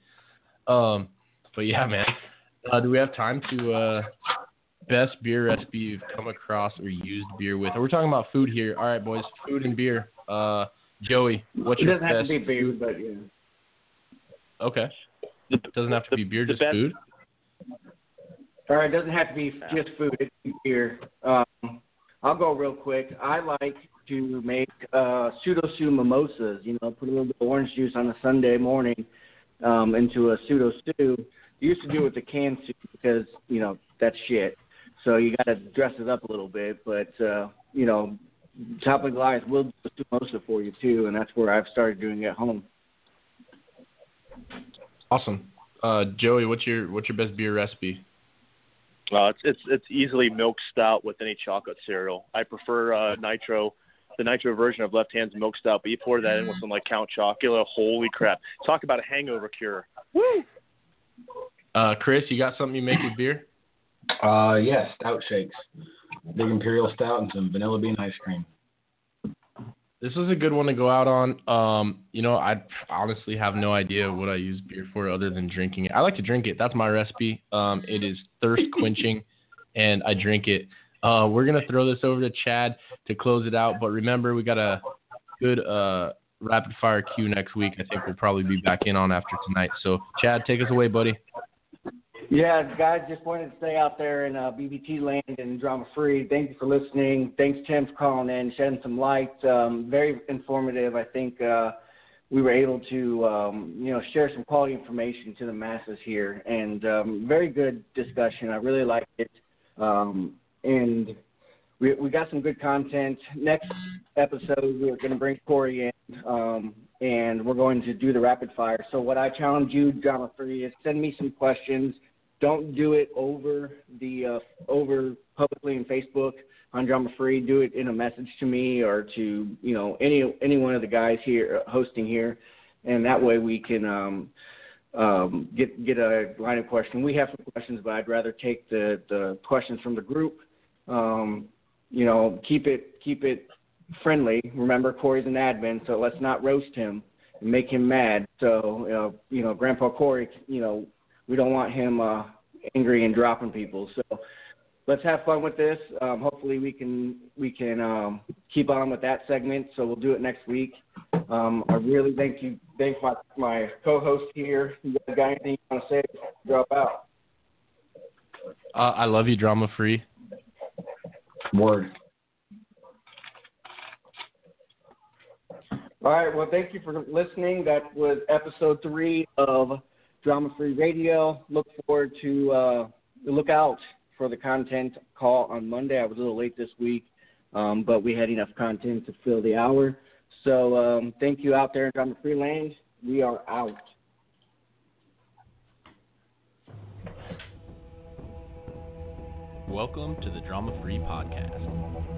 Um, but yeah, man. Uh, do we have time to uh, best beer recipe you've come across or used beer with? We're talking about food here. All right, boys, food and beer. Uh, Joey, what's it your doesn't have to be beer, but yeah. Okay. The, Doesn't have to be beer, just best- food. All right, it doesn't have to be just food. It can be beer. Um, I'll go real quick. I like to make uh, PseudoSue mimosas. You know, put a little bit of orange juice on a Sunday morning um, into a PseudoSue. Used to do it with the canned soup because you know that's shit. So you got to dress it up a little bit. But uh, you know, Toppling Goliath will do a mimosa for you too, and that's where I've started doing it at home. Awesome. Uh, Joey, what's your what's your best beer recipe? Uh, it's it's it's easily milk stout with any chocolate cereal. I prefer uh, nitro, the nitro version of Left Hand's milk stout. But you pour that in with some like Count Chocula. Holy crap! Talk about a hangover cure. Uh, Chris, you got something you make with beer? Uh, yeah, stout shakes. Big imperial stout and some vanilla bean ice cream. This is a good one to go out on. Um, you know, I honestly have no idea what I use beer for other than drinking it. I like to drink it. That's my recipe. Um, it is thirst quenching, and I drink it. Uh, we're gonna throw this over to Chad to close it out. But remember, we got a good uh, rapid fire queue next week. I think we'll probably be back in on after tonight. So, Chad, take us away, buddy. Yeah, guys, just wanted to stay out there in uh, BBT land and drama free. Thank you for listening. Thanks, Tim, for calling in, shedding some light. Um, very informative. I think uh, we were able to, um, you know, share some quality information to the masses here, and um, very good discussion. I really liked it, um, and we we got some good content. Next episode, we're going to bring Corey in. Um, and we're going to do the rapid fire. So what I challenge you, drama free, is send me some questions. Don't do it over the uh, over publicly in Facebook on drama free. Do it in a message to me or to you know any any one of the guys here uh, hosting here, and that way we can um, um, get get a line of question. We have some questions, but I'd rather take the the questions from the group. Um, you know, keep it keep it friendly. Remember, Corey's an admin, so let's not roast him and make him mad. So, uh, you know, Grandpa Corey, you know, we don't want him uh, angry and dropping people. So, let's have fun with this. Um, hopefully, we can we can um, keep on with that segment. So we'll do it next week. Um, I really thank you, thank my my co-host here. You guys got anything you want to say? Drop out. Uh, I love you, drama free. Word. All right. Well, thank you for listening. That was episode three of Drama Free Radio. Look forward to uh, look out for the content call on Monday. I was a little late this week, um, but we had enough content to fill the hour. So um, thank you out there in Drama Free Land. We are out. Welcome to the Drama Free Podcast.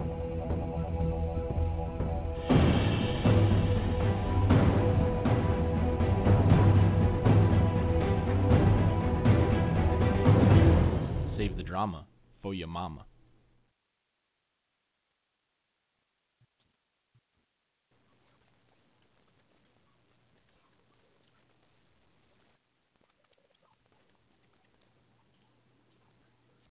Save the drama for your mama.